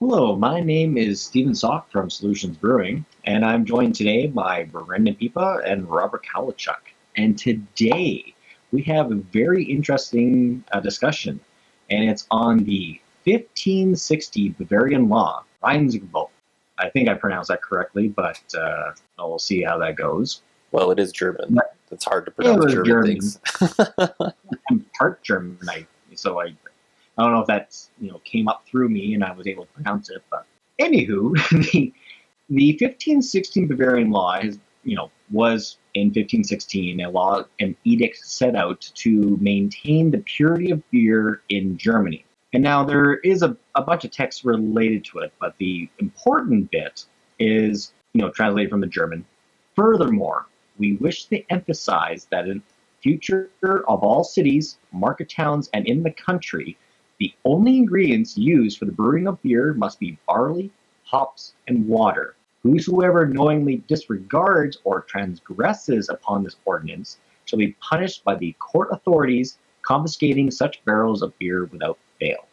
Hello, my name is Stephen Sock from Solutions Brewing, and I'm joined today by Brendan Pipa and Robert Kalachuk. And today we have a very interesting uh, discussion, and it's on the 1560 Bavarian Law. I think I pronounced that correctly, but uh, we'll see how that goes. Well, it is German. It's hard to pronounce German, German. things. I'm part German, so I, I don't know if that's you know came up through me and I was able to pronounce it. But anywho, the the 1516 Bavarian law is you know was in 1516 a law an edict set out to maintain the purity of beer in Germany. And now there is a, a bunch of texts related to it, but the important bit is you know translated from the German. Furthermore, we wish to emphasize that in future of all cities, market towns, and in the country, the only ingredients used for the brewing of beer must be barley, hops, and water. Whosoever knowingly disregards or transgresses upon this ordinance shall be punished by the court authorities, confiscating such barrels of beer without fail.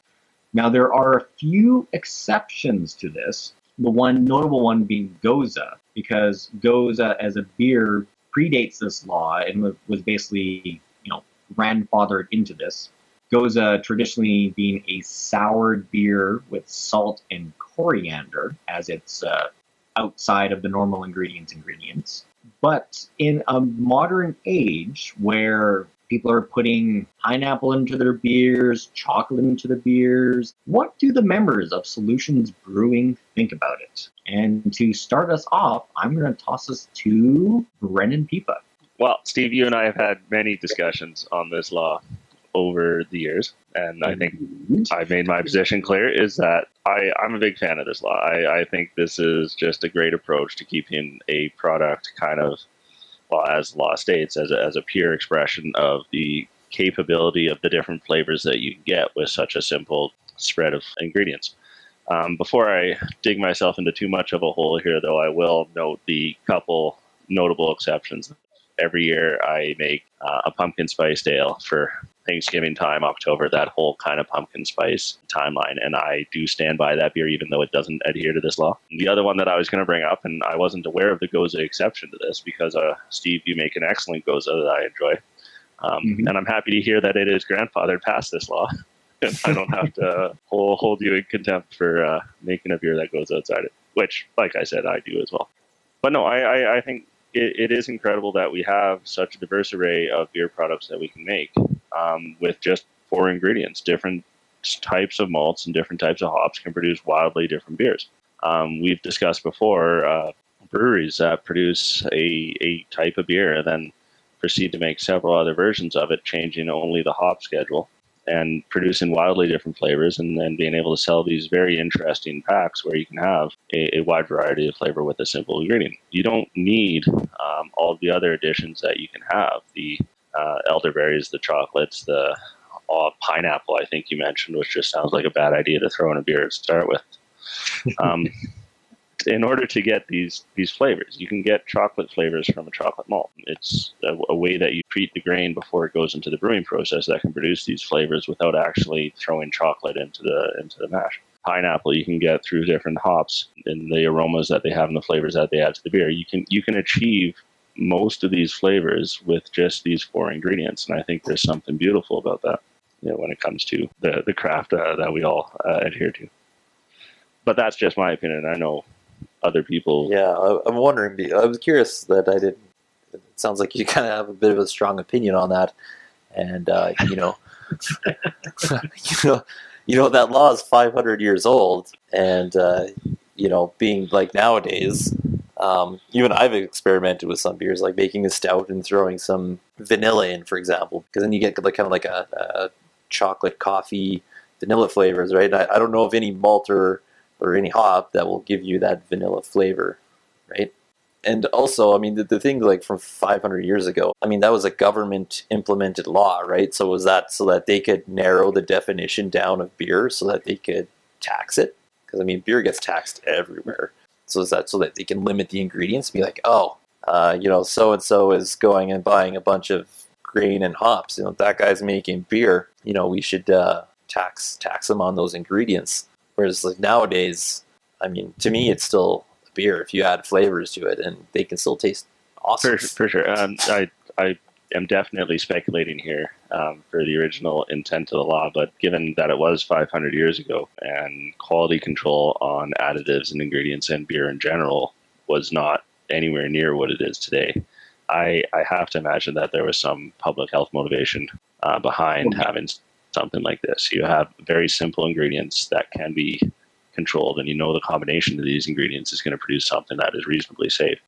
Now, there are a few exceptions to this. The one notable one being Gose, because Gose as a beer predates this law and was basically, you know, grandfathered into this. Gose traditionally being a soured beer with salt and coriander as its uh, outside of the normal ingredients ingredients. But in a modern age where people are putting pineapple into their beers, chocolate into their beers, what do the members of Solutions Brewing think about it? And to start us off, I'm going to toss us to Brendan Pipa. Well, Steve, you and I have had many discussions on this law over the years, and I think I've made my position clear is that I, I'm a big fan of this law. I, I think this is just a great approach to keeping a product kind of, well, as the law states, as a, as a pure expression of the capability of the different flavors that you get with such a simple spread of ingredients. Um, before I dig myself into too much of a hole here, though, I will note the couple notable exceptions. Every year I make uh, a pumpkin spice ale for Thanksgiving time, October, that whole kind of pumpkin spice timeline. And I do stand by that beer, even though it doesn't adhere to this law. The other one that I was going to bring up, and I wasn't aware of the Gose exception to this because, uh, Steve, you make an excellent Gose that I enjoy. Um, Mhm. And I'm happy to hear that it is grandfathered past this law. and I don't have to hold, hold you in contempt for uh, making a beer that goes outside it, which, like I said, I do as well. But no, I, I, I think it, it is incredible that we have such a diverse array of beer products that we can make um, with just four ingredients. Different types of malts and different types of hops can produce wildly different beers. Um, we've discussed before uh, breweries that produce a, a type of beer and then proceed to make several other versions of it, changing only the hop schedule and producing wildly different flavors and then being able to sell these very interesting packs where you can have a, a wide variety of flavor with a simple ingredient. You don't need um, all the other additions that you can have the uh, elderberries, the chocolates, the uh, pineapple, I think you mentioned, which just sounds like a bad idea to throw in a beer to start with. Um, in order to get these these flavors, you can get chocolate flavors from a chocolate malt. It's a, a way that you treat the grain before it goes into the brewing process that can produce these flavors without actually throwing chocolate into the into the mash. Pineapple you can get through different hops and the aromas that they have and the flavors that they add to the beer. You can you can achieve most of these flavors with just these four ingredients, and I think there's something beautiful about that. You know, when it comes to the the craft uh, that we all uh, adhere to. But that's just my opinion. I know other people. Yeah, I, I'm wondering. I was curious that I didn't. It sounds like you kind of have a bit of a strong opinion on that, and uh, you know, you know, you know that law is 500 years old, and uh, you know, being like nowadays, um, even I've experimented with some beers, like making a stout and throwing some vanilla in, for example, because then you get like kind of like a, a chocolate coffee vanilla flavors, right? I, I don't know of any malt or or any hop that will give you that vanilla flavor, right? And also, I mean, the, the thing like from 500 years ago, I mean, that was a government implemented law, right? So was that so that they could narrow the definition down of beer so that they could tax it? Because I mean, beer gets taxed everywhere. So is that so that they can limit the ingredients? Be like, oh, uh, you know, so and so is going and buying a bunch of grain and hops. You know, that guy's making beer. You know, we should uh, tax tax them on those ingredients Whereas like nowadays, I mean, to me, it's still a beer if you add flavors to it, and they can still taste awesome. For, for sure. Um, I, I am definitely speculating here um, for the original intent of the law, but given that it was 500 years ago and quality control on additives and ingredients in beer in general was not anywhere near what it is today, I, I have to imagine that there was some public health motivation uh, behind Okay. having something like this. You have very simple ingredients that can be controlled, and you know the combination of these ingredients is going to produce something that is reasonably safe.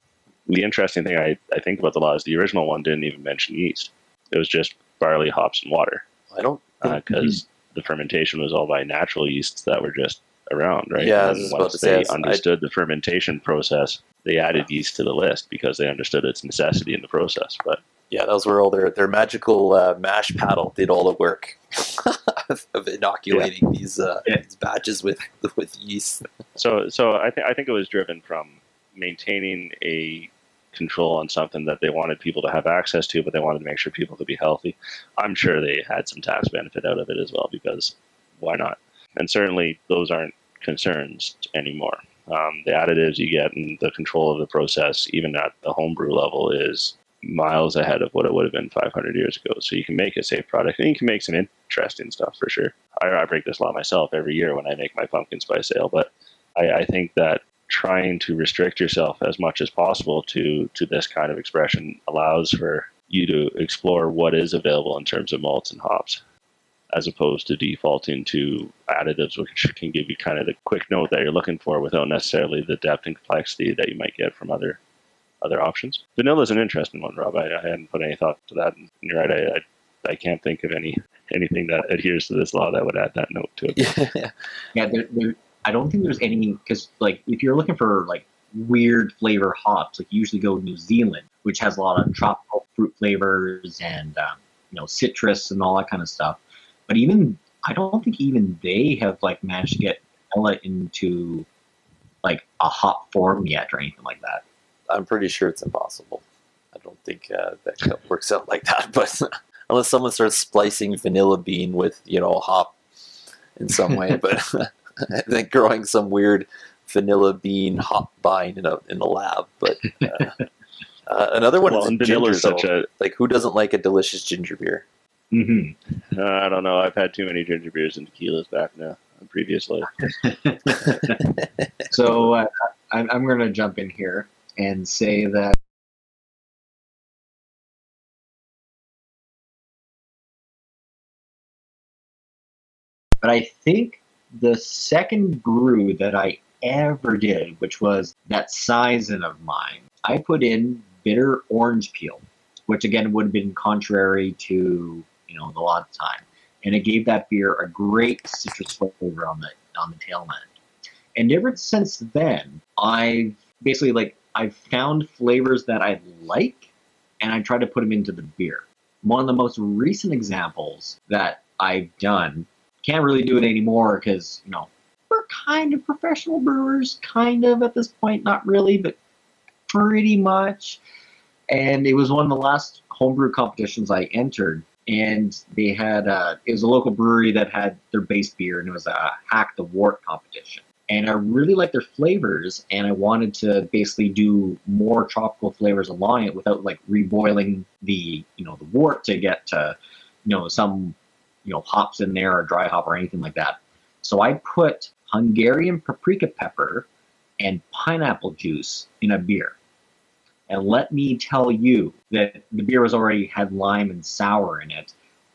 The interesting thing I, I think about the law is the original one didn't even mention yeast. It was just barley, hops, and water I don't. Uh, because the fermentation was all by natural yeasts that were just around, right? Yeah, And once to say, they I- understood the fermentation process, they added yeast to the list because they understood its necessity in the process. But Yeah, those were all their their magical uh, mash paddle did all the work of, of inoculating these uh, Yeah. these batches with with yeast. so, so I think I think it was driven from maintaining a control on something that they wanted people to have access to, but they wanted to make sure people could be healthy. I'm sure they had some tax benefit out of it as well because why not? And certainly those aren't concerns anymore. Um, the additives you get and the control of the process, even at the homebrew level, is miles ahead of what it would have been 500 years ago. So you can make a safe product and you can make some interesting stuff for sure. I, I break this law myself every year when I make my pumpkin spice ale, but I, I think that trying to restrict yourself as much as possible to to this kind of expression allows for you to explore what is available in terms of malts and hops as opposed to defaulting to additives which can give you kind of the quick note that you're looking for without necessarily the depth and complexity that you might get from other other options. Vanilla is an interesting one, Rob. I, I hadn't put any thought to that. And you're right. I, I, I can't think of any anything that adheres to this law that would add that note to it. Yeah, Yeah, there, there, I don't think there's any because like if you're looking for like weird flavor hops, like you usually go New Zealand, which has a lot of tropical fruit flavors and um, you know citrus and all that kind of stuff. But even I don't think even they have like managed to get vanilla into like a hop form yet or anything like that. I'm pretty sure it's impossible. I don't think uh, that works out like that. But unless someone starts splicing vanilla bean with you know hop in some way, but and then growing some weird vanilla bean hop vine in a in the lab. But uh, uh, another one well, is vanilla ginger. is such though. a like who doesn't like a delicious ginger beer? Mm-hmm. Uh, I don't know. I've had too many ginger beers and tequilas back now. Previously. So uh, I'm, I'm going to jump in here and say that But I think the second brew that I ever did, which was that saison of mine, I put in bitter orange peel, which again would have been contrary to you know the the time, and it gave that beer a great citrus flavor on the on the tail end. And ever since then, I've basically like I've found flavors that I like, and I try to put them into the beer. One of the most recent examples that I've done can't really do it anymore because you know we're kind of professional brewers, kind of at this point, not really, but pretty much. And it was one of the last homebrew competitions I entered, and they had uh, it was a local brewery that had their base beer, and it was a hack the Wort competition. And I really like their flavors, and I wanted to basically do more tropical flavors along it without like reboiling the you know the wort to get to you know some you know hops in there or dry hop or anything like that. So I put Hungarian paprika pepper and pineapple juice in a beer. And let me tell you that the beer was already had lime and sour in it.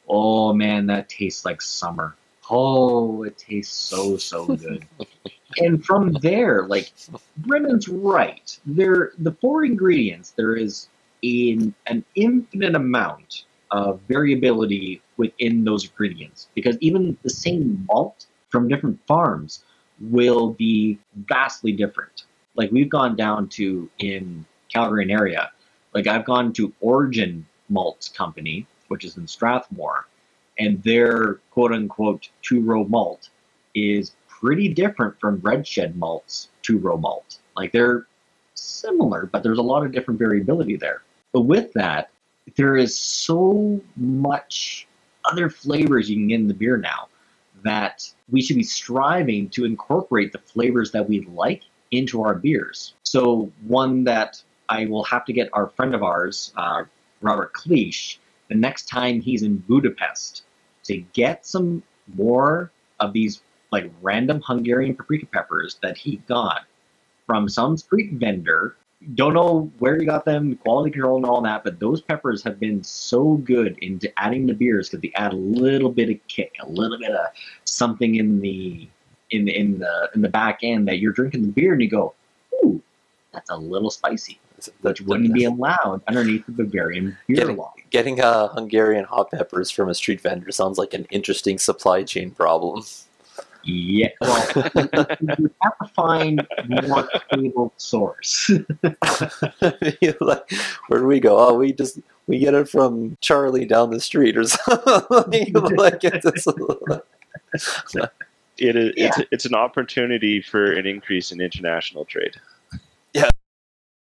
Oh man, that tastes like summer. Oh, it tastes so so good. and from there, like Brendan's right. There, the four ingredients. There is in an infinite amount of variability within those ingredients because even the same malt from different farms will be vastly different. Like we've gone down to in Calgary and area, like I've gone to Origin Malt Company, which is in Strathmore, and their quote unquote two row malt is pretty different from Red Shed Malt's two row malt. Like they're similar, but there's a lot of different variability there. But with that, there is so much other flavors you can get in the beer now that we should be striving to incorporate the flavors that we like into our beers. So one that I will have to get our friend of ours, uh, Robert Cleach, the next time he's in Budapest to get some more of these like random Hungarian paprika peppers that he got from some street vendor. Don't know where he got them, quality control and all that, but those peppers have been so good into adding the beers because they add a little bit of kick, a little bit of something in the in the, in the in the back end that you're drinking the beer and you go, ooh, that's a little spicy, which wouldn't be allowed underneath the Bavarian beer Getting- law. Getting uh, Hungarian hot peppers from a street vendor sounds like an interesting supply chain problem. Yeah, well, you have to find more stable source. Like, where do we go? Oh, we just we get it from Charlie down the street or something. like it's just- It is it's, it's an opportunity for an increase in international trade. Yeah.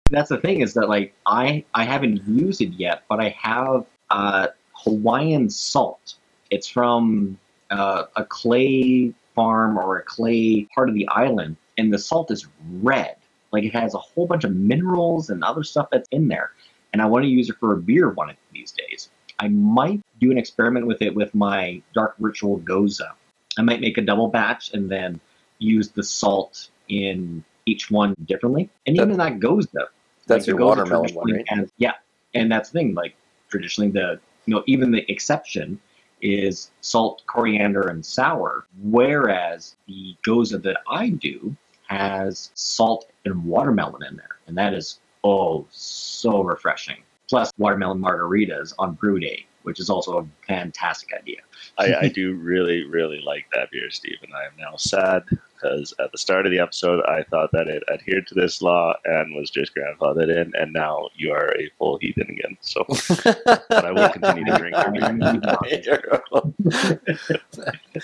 That's the thing is that like I I haven't used it yet, but I have uh, Hawaiian salt. It's from uh, a clay farm or a clay part of the island, and the salt is red. Like it has a whole bunch of minerals and other stuff that's in there. And I want to use it for a beer one of these days. I might do an experiment with it with my Dark Ritual Gose. I might make a double batch and then use the salt in each one differently. And even that Gose. That's the your watermelon one, right? has- yeah. And that's the thing, like traditionally the you know, even the exception is salt, coriander, and sour. Whereas the Gose that I do has salt and watermelon in there. And that is oh so refreshing. Plus watermelon margaritas on brew day, which is also a fantastic idea. I, I do really, really like that beer, Steve, and I am now sad because at the start of the episode, I thought that it adhered to this law and was just grandfathered in, and now you are a full heathen again. So, but I will continue to drink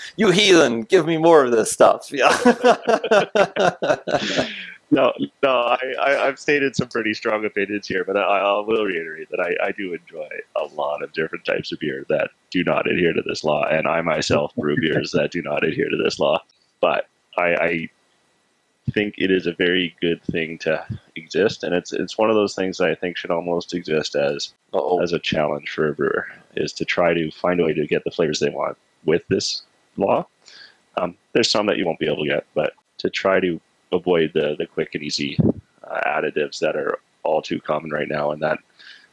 you heathen, give me more of this stuff. Yeah. No, no, I, I, I've stated some pretty strong opinions here, but I, I will reiterate that I, I do enjoy a lot of different types of beer that do not adhere to this law, and I myself brew beers that do not adhere to this law. But I, I think it is a very good thing to exist, and it's it's one of those things that I think should almost exist as oh, as a challenge for a brewer is to try to find a way to get the flavors they want with this law. Um, there's some that you won't be able to get, but to try to avoid the, the quick and easy uh, additives that are all too common right now. And that,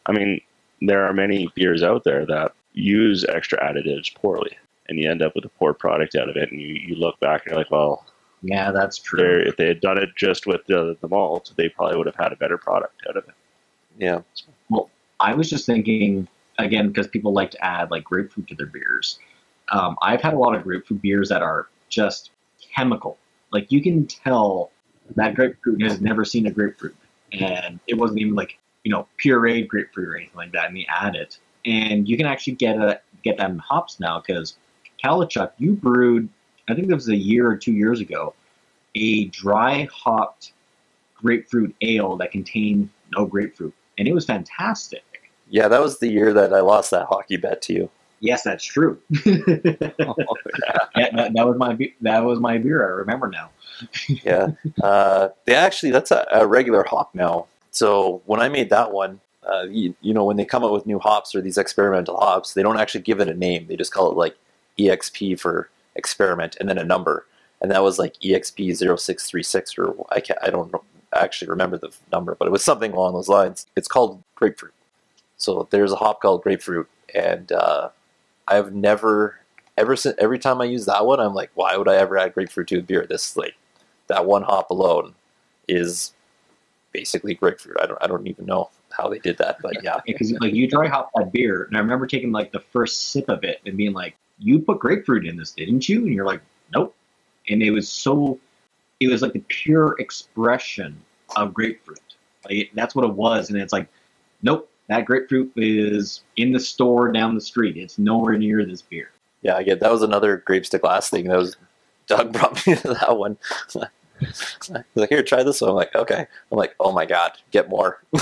I mean, there are many beers out there that use extra additives poorly, and you end up with a poor product out of it. And you, you look back and you're like, well, Yeah, that's true. they're- if they had done it just with the, the malt, they probably would have had a better product out of it. yeah. Well, I was just thinking again because people like to add like grapefruit to their beers. Um, I've had a lot of grapefruit beers that are just chemical. Like you can tell that grapefruit has never seen a grapefruit, and it wasn't even like you know pureed grapefruit or anything like that. And they add it, and you can actually get a get that in hops now because Kalachuk, you brewed, I think that was a year or two years ago, a dry hopped grapefruit ale that contained no grapefruit, and it was fantastic. Yeah, that was the year that I lost that hockey bet to you. Yes, that's true. yeah, that, that was my that was my beer. I remember now. yeah. Uh, they actually, that's a, a regular hop now. So when I made that one, uh, you, you know, when they come out with new hops or these experimental hops, they don't actually give it a name. They just call it like EXP for experiment and then a number. And that was like E EXP 0636 or I can't, I don't actually remember the number, but it was something along those lines. It's called grapefruit. So there's a hop called grapefruit. And uh, I've never, ever since, every time I use that one, I'm like, why would I ever add grapefruit to a beer? This like that one hop alone is basically grapefruit. I don't I don't even know how they did that, but yeah. Because like you dry hop that beer, and I remember taking like the first sip of it and being like, "You put grapefruit in this, didn't you?" And you're like, "Nope." And it was so, it was like the pure expression of grapefruit. Like that's what it was, and it's like, nope, that grapefruit is in the store down the street. It's nowhere near this beer. Yeah, I get that was another grapes to glass thing. That was Doug brought me to that one. He's like, here, try this one. I'm like, okay. I'm like, oh my god, get more.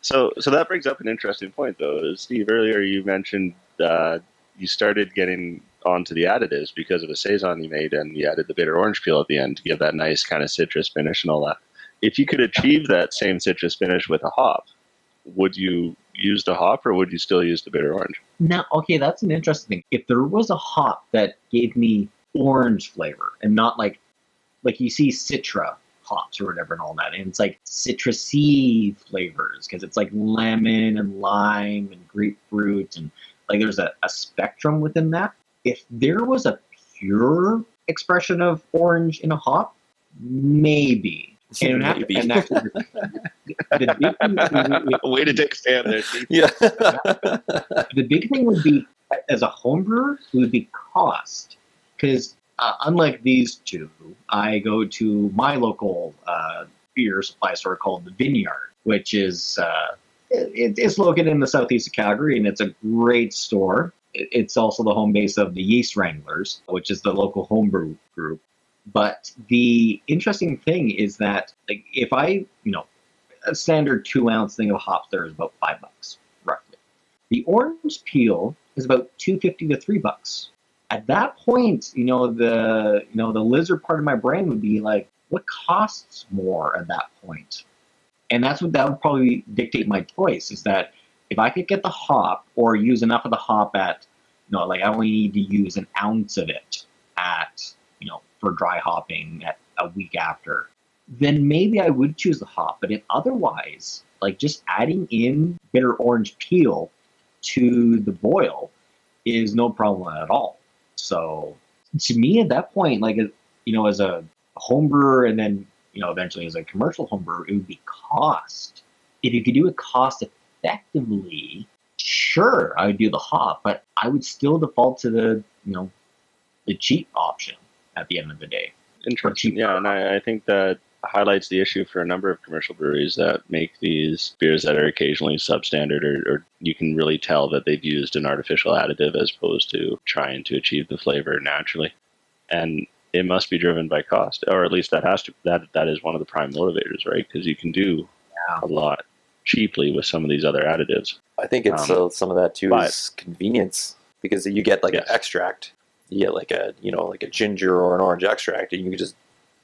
So, so that brings up an interesting point, though. Steve, earlier you mentioned uh, you started getting onto the additives because of a saison you made, and you added the bitter orange peel at the end to give that nice kind of citrus finish and all that. If you could achieve that same citrus finish with a hop, would you use the hop or would you still use the bitter orange? Now, okay, that's an interesting thing. If there was a hop that gave me orange flavor and not like, like you see Citra hops or whatever and all that, and it's like citrusy flavors because it's like lemon and lime and grapefruit and like there's a, a spectrum within that. If there was a pure expression of orange in a hop, maybe. And it would have and that- the big thing- Way to take a stand there, Steve. yeah. the big thing would be as a home brewer it would be cost because uh, unlike these two i go to my local uh, beer supply store called the vineyard which is uh, it, it's located in the southeast of calgary and it's a great store. It- it's also the home base of the yeast wranglers which is the local homebrew group. But the interesting thing is that like if i you know a standard two ounce thing of hops there is about five bucks roughly. The orange peel is about two fifty to three bucks. At that point, you know the you know the lizard part of my brain would be like, what costs more at that point? And that's what that would probably dictate my choice. Is that if I could get the hop or use enough of the hop at, you know, like I only need to use an ounce of it at, you know, for dry hopping at a week after, then maybe I would choose the hop. But if otherwise, like just adding in bitter orange peel to the boil is no problem at all. So to me, at that point, like you know, as a home brewer, and then you know, eventually as a commercial home brewer, it would be cost. If you could do it cost effectively, sure, I would do the hop, but I would still default to the you know, the cheap option at the end of the day. Interesting. Yeah, and I, I think that highlights the issue for a number of commercial breweries that make these beers that are occasionally substandard, or, or you can really tell that they've used an artificial additive as opposed to trying to achieve the flavor naturally. And it must be driven by cost, or at least that has to. That that is one of the prime motivators, right? Because you can do Yeah. a lot cheaply with some of these other additives. I think it's Um, uh, some of that too but- is convenience because you get like Yes. an extract, you get like a you know like a ginger or an orange extract, and you can just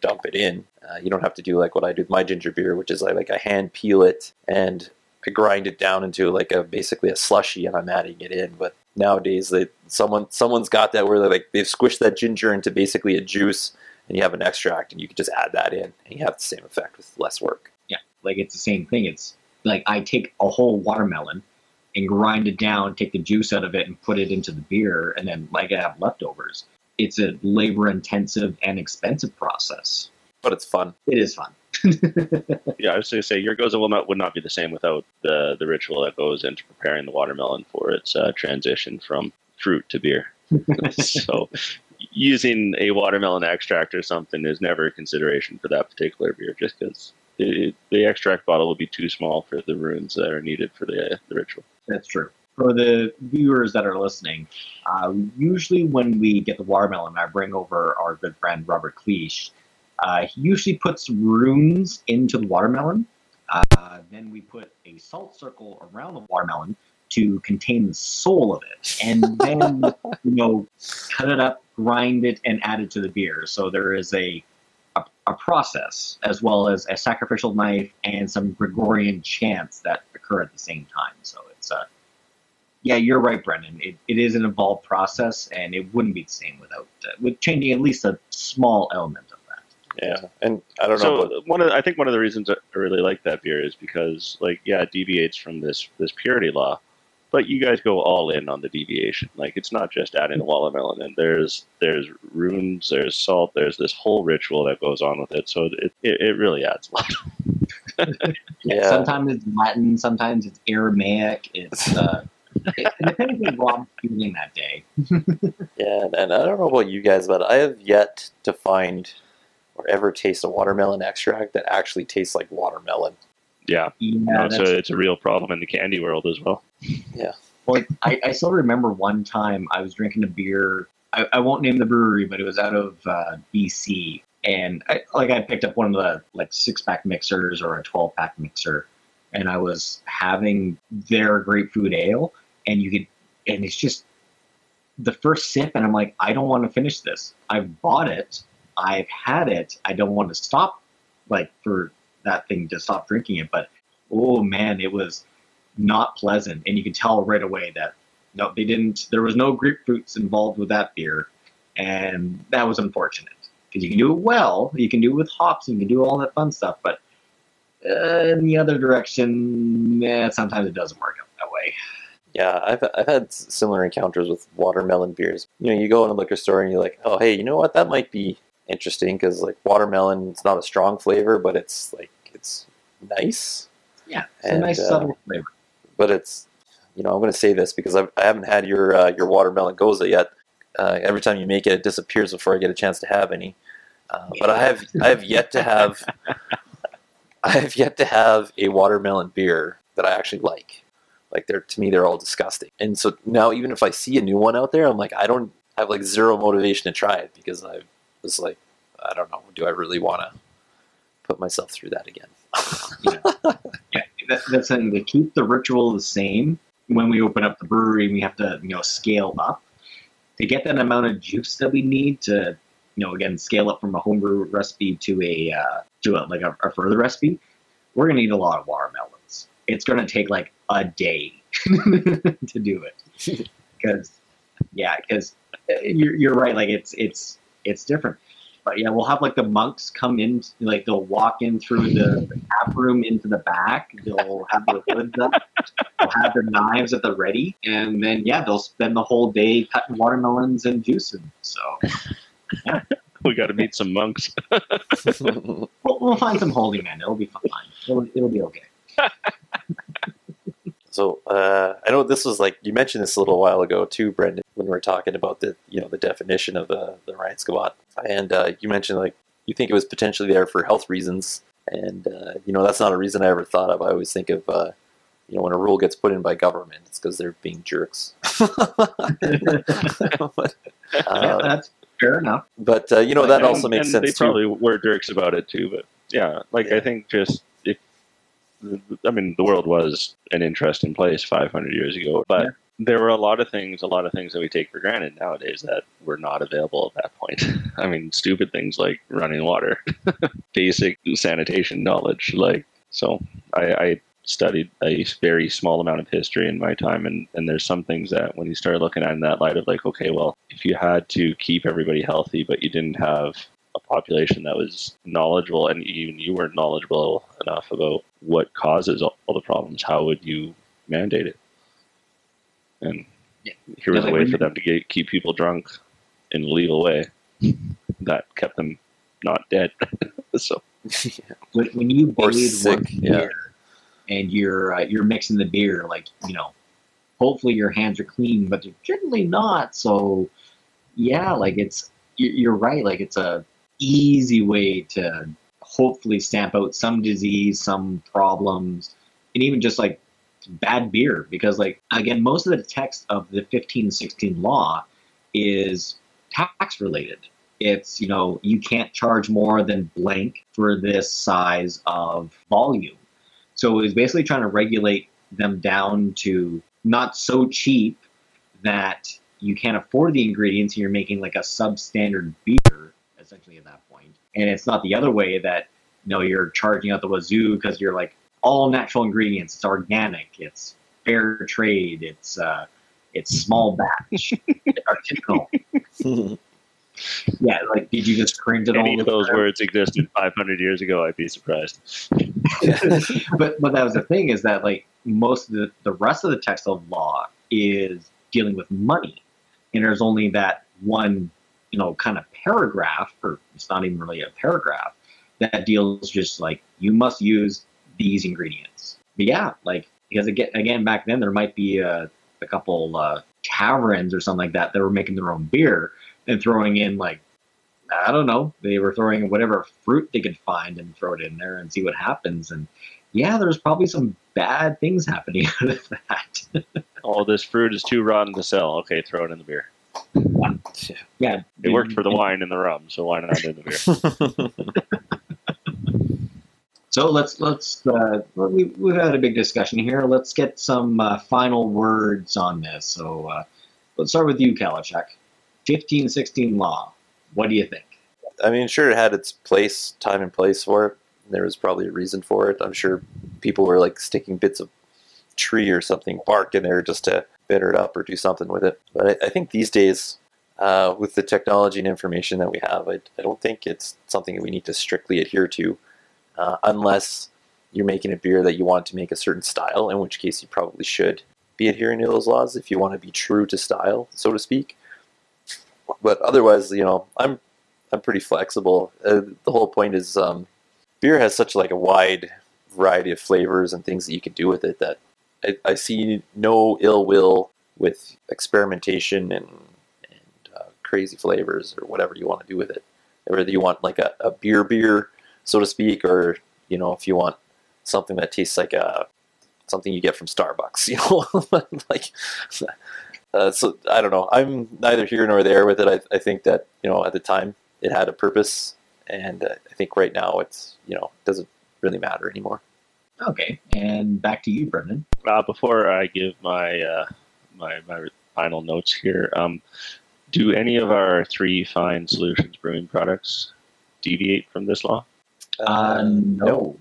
dump it in. Uh, you don't have to do like what I do with my ginger beer, which is like, I hand peel it and I grind it down into like a basically a slushy, and I'm adding it in. But nowadays, they someone someone's got that where they're like they've squished that ginger into basically a juice, and you have an extract, and you can just add that in, and you have the same effect with less work. Yeah, like it's the same thing. It's like I take a whole watermelon and grind it down, take the juice out of it, and put it into the beer, and then like I have leftovers. It's a labor intensive and expensive process. But it's fun. It is fun. Yeah, I was going to say your gose will not would not be the same without the the ritual that goes into preparing the watermelon for its uh, transition from fruit to beer. so using a watermelon extract or something is never a consideration for that particular beer, just because the extract bottle will be too small for the runes that are needed for the, the ritual. That's true. For the viewers that are listening, uh, usually when we get the watermelon, I bring over our good friend Robert Cleach. Uh, he usually puts runes into the watermelon. Uh, then we put a salt circle around the watermelon to contain the soul of it, and then you know cut it up, grind it, and add it to the beer. So there is a a, a process as well as a sacrificial knife and some Gregorian chants that occur at the same time. So it's a yeah, you're right, Brendan. It, it is an involved process, and it wouldn't be the same without uh, with changing at least a small element of that. Yeah, and I don't know. So one of I think one of the reasons I really like that beer is because like yeah, it deviates from this this purity law, but you guys go all in on the deviation. Like it's not just adding a watermelon and There's there's runes, there's salt, there's this whole ritual that goes on with it. So it it, it really adds a lot. Yeah. Sometimes it's Latin, sometimes it's Aramaic. It's uh, it, it depends on what I'm feeling that day. Yeah, and I don't know about you guys, but I have yet to find or ever taste a watermelon extract that actually tastes like watermelon. Yeah, Yeah, no, that's so it's a real problem in the candy world as well. Yeah. Well, I, I still remember one time I was drinking a beer. I, I won't name the brewery, but it was out of uh, BC, and I, like I picked up one of the like six pack mixers or a twelve pack mixer, and I was having their grapefruit ale, and you could and it's just the first sip, and I'm like, I don't want to finish this. I've bought it, I've had it. I don't want to stop, like for that thing to stop drinking it. But oh man, it was not pleasant, and you can tell right away that no, they didn't. There was no grapefruits involved with that beer, and that was unfortunate because you can do it well. You can do it with hops. You can do all that fun stuff, but uh, in the other direction, eh, sometimes it doesn't work out that way. Yeah, I've I've had similar encounters with watermelon beers. You know, you go in a liquor store and you're like, oh, hey, you know what? That might be interesting because like watermelon, it's not a strong flavor, but it's like it's nice. Yeah, it's a And, nice uh, subtle flavor. But it's you know I'm going to say this because I've, I haven't had your uh, your watermelon gose yet. Uh, every time you make it, it disappears before I get a chance to have any. Uh, but I have I have yet to have I have yet to have a watermelon beer that I actually like. Like they're to me they're all disgusting. And so now even if I see a new one out there, I'm like I don't have like zero motivation to try it because I was like I don't know, do I really want to put myself through that again? Yeah, that, that's something to keep the ritual the same. When we open up the brewery, and we have to you know scale up to get that amount of juice that we need to you know again scale up from a homebrew recipe to a uh, to a, like a, a further recipe. We're gonna need a lot of watermelons. It's gonna take like a day to do it because yeah, because eh, you're you're right. Like it's it's it's different. But yeah, we'll have like the monks come in, like they'll walk in through the, tap room into the back. They'll have their hoods up. They'll have their knives at the ready, and then yeah, they'll spend the whole day cutting watermelons and juicing. So We got to meet some monks. we'll, we'll find some holy men. It'll be fine. It'll, it'll be okay. So uh, I know this was like you mentioned this a little while ago too, Brendan, when we were talking about the you know the definition of the the Reinheitsgebot, and uh, you mentioned like you think it was potentially there for health reasons, and uh, you know that's not a reason I ever thought of. I always think of uh, you know when a rule gets put in by government, it's because they're being jerks. but yeah, uh, that's fair enough. but uh, you know that And- also makes and sense They too. probably were jerks about it too, but yeah, like Yeah. I think just I mean the world was an interesting place 500 years ago, but Yeah. there were a lot of things, a lot of things that we take for granted nowadays that were not available at that point. I mean, stupid things like running water, basic sanitation knowledge, like so. I, I studied a very small amount of history in my time and, and there's some things that when you start looking at in that light of like okay well if you had to keep everybody healthy but you didn't have a population that was knowledgeable and even you weren't knowledgeable enough about what causes all, all the problems how would you mandate it and Yeah. here was Yeah, a way for them to get, keep people drunk in a legal way that kept them not dead so When, when you Or bathe sick, one yeah. beer and you're uh, you're mixing the beer, like you know, hopefully your hands are clean, but they're generally not. So yeah, like it's you're right. Like it's a easy way to hopefully stamp out some disease, some problems, and even just like bad beer. Because like again, most of the text of the 1516 law is tax related. It's you know you can't charge more than blank for this size of volume. So it was basically trying to regulate them down to not so cheap that you can't afford the ingredients and you're making like a substandard beer essentially at that point. And it's not the other way that you know you're charging out the wazoo because you're like all natural ingredients. It's organic. It's fair trade. It's uh, it's small batch, artisanal. Yeah, like did you just cringe at all? any of those words existed 500 years ago i'd be surprised but but that was the thing is that like most of the, the rest of the text of law is dealing with money and there's only that one you know kind of paragraph or it's not even really a paragraph that deals just like you must use these ingredients but yeah like because again, again back then there might be a, a couple uh, taverns or something like that that were making their own beer and throwing in like I don't know. They were throwing whatever fruit they could find and throw it in there and see what happens. And yeah, there's probably some bad things happening out of that. all this fruit is too rotten to sell okay throw it in the beer yeah, it worked for the wine and the rum so why not in the beer So let's let's uh, we we've had a big discussion here. Let's get some uh, final words on this. So uh, let's start with you, Kalachuk. Fifteen sixteen law. What do you think? I mean, sure, it had its place, time and place for it. There was probably a reason for it. I'm sure people were like sticking bits of tree or something, bark in there just to bitter it up or do something with it. But I, I think these days, uh, with the technology and information that we have, I, I don't think it's something that we need to strictly adhere to, uh, unless you're making a beer that you want to make a certain style, in which case you probably should be adhering to those laws if you want to be true to style, so to speak. But otherwise, you know, I'm I'm pretty flexible. Uh, the whole point is um, beer has such like a wide variety of flavors and things that you can do with it that I, I see no ill will with experimentation and, and uh, crazy flavors or whatever you want to do with it. Whether you want like a, a beer beer, so to speak, or you know if you want something that tastes like a something you get from Starbucks, you know, like. Uh, so I don't know. I'm neither here nor there with it. I, I think that you know at the time it had a purpose, and uh, I think right now it's you know doesn't really matter anymore. Okay, and back to you, Brendan. Uh, before I give my uh, my my final notes here, um, do any of our three fine solutions brewing products deviate from this law? Uh, no.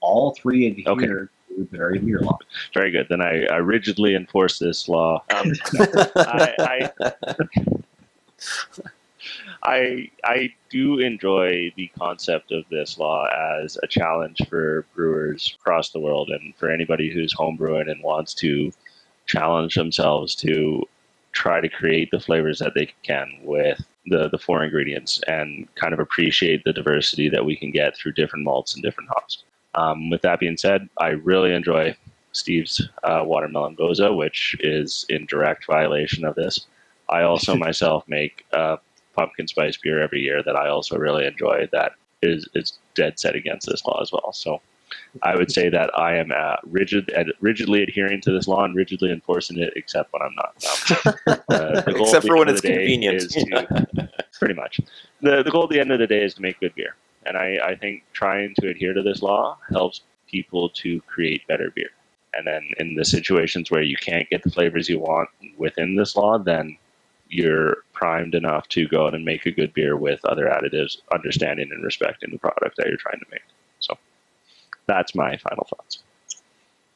All three adhere to the very beer law. Very good. Then I, I rigidly enforce this law. Um, I, I I I do enjoy the concept of this law as a challenge for brewers across the world and for anybody who's homebrewing and wants to challenge themselves to try to create the flavors that they can with the, the four ingredients and kind of appreciate the diversity that we can get through different malts and different hops. Um, with that being said, I really enjoy Steve's uh, watermelon gose, which is in direct violation of this. I also myself make uh, pumpkin spice beer every year that I also really enjoy. That is is dead set against this law as well. So I would say that I am uh, rigid, rigidly adhering to this law and rigidly enforcing it, except when I'm not. Um, uh, except for when it's convenient. To, pretty much. The, the goal at the end of the day is to make good beer. And I, I think trying to adhere to this law helps people to create better beer. And then in the situations where you can't get the flavors you want within this law, then you're primed enough to go out and make a good beer with other additives, understanding and respecting the product that you're trying to make. So that's my final thoughts.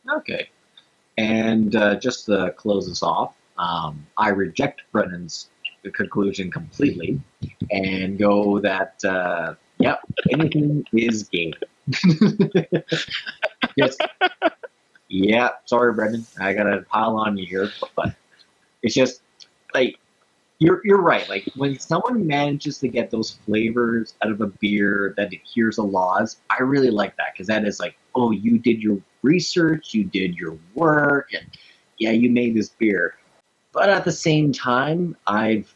Okay. And uh, just to close this off, um, I reject Brendan's conclusion completely and go that, uh, yep, anything is game. yes. Yeah, sorry, Brendan. I got to pile on you here, but it's just like you're you're right. Like when someone manages to get those flavors out of a beer that adheres to laws, I really like that because that is like, oh, you did your research, you did your work, and yeah, you made this beer. But at the same time, I've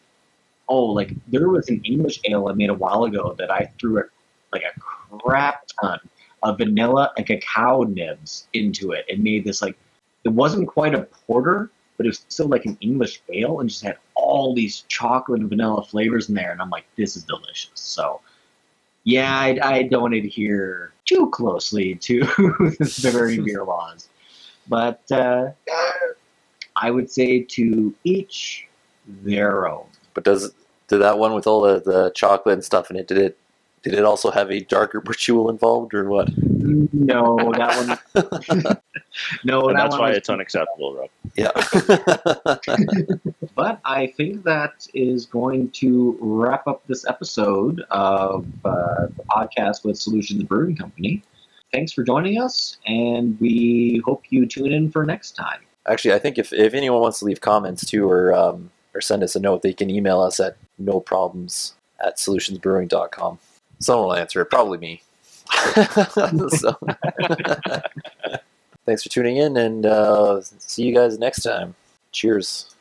oh, like there was an English ale I made a while ago that I threw a, like a crap ton of vanilla and cacao nibs into it and made this like it wasn't quite a porter, but it was still like an English ale and just had all these chocolate and vanilla flavors in there. And I'm like, this is delicious. So, yeah, I, I don't adhere too closely to the Bavarian beer laws. But uh, I would say to each their own. But does did that one with all the, the chocolate and stuff in it, did it did it also have a darker ritual involved or what? No, that one. no, and that that's one why was- it's unacceptable, Rob. Yeah. But I think that is going to wrap up this episode of uh, the podcast with Solutions Brewing Company. Thanks for joining us, and we hope you tune in for next time. Actually, I think if, if anyone wants to leave comments too or um, or send us a note, they can email us at no problems at solutionsbrewing.com. Someone will answer it, probably me. thanks for tuning in and uh, see you guys next time. Cheers.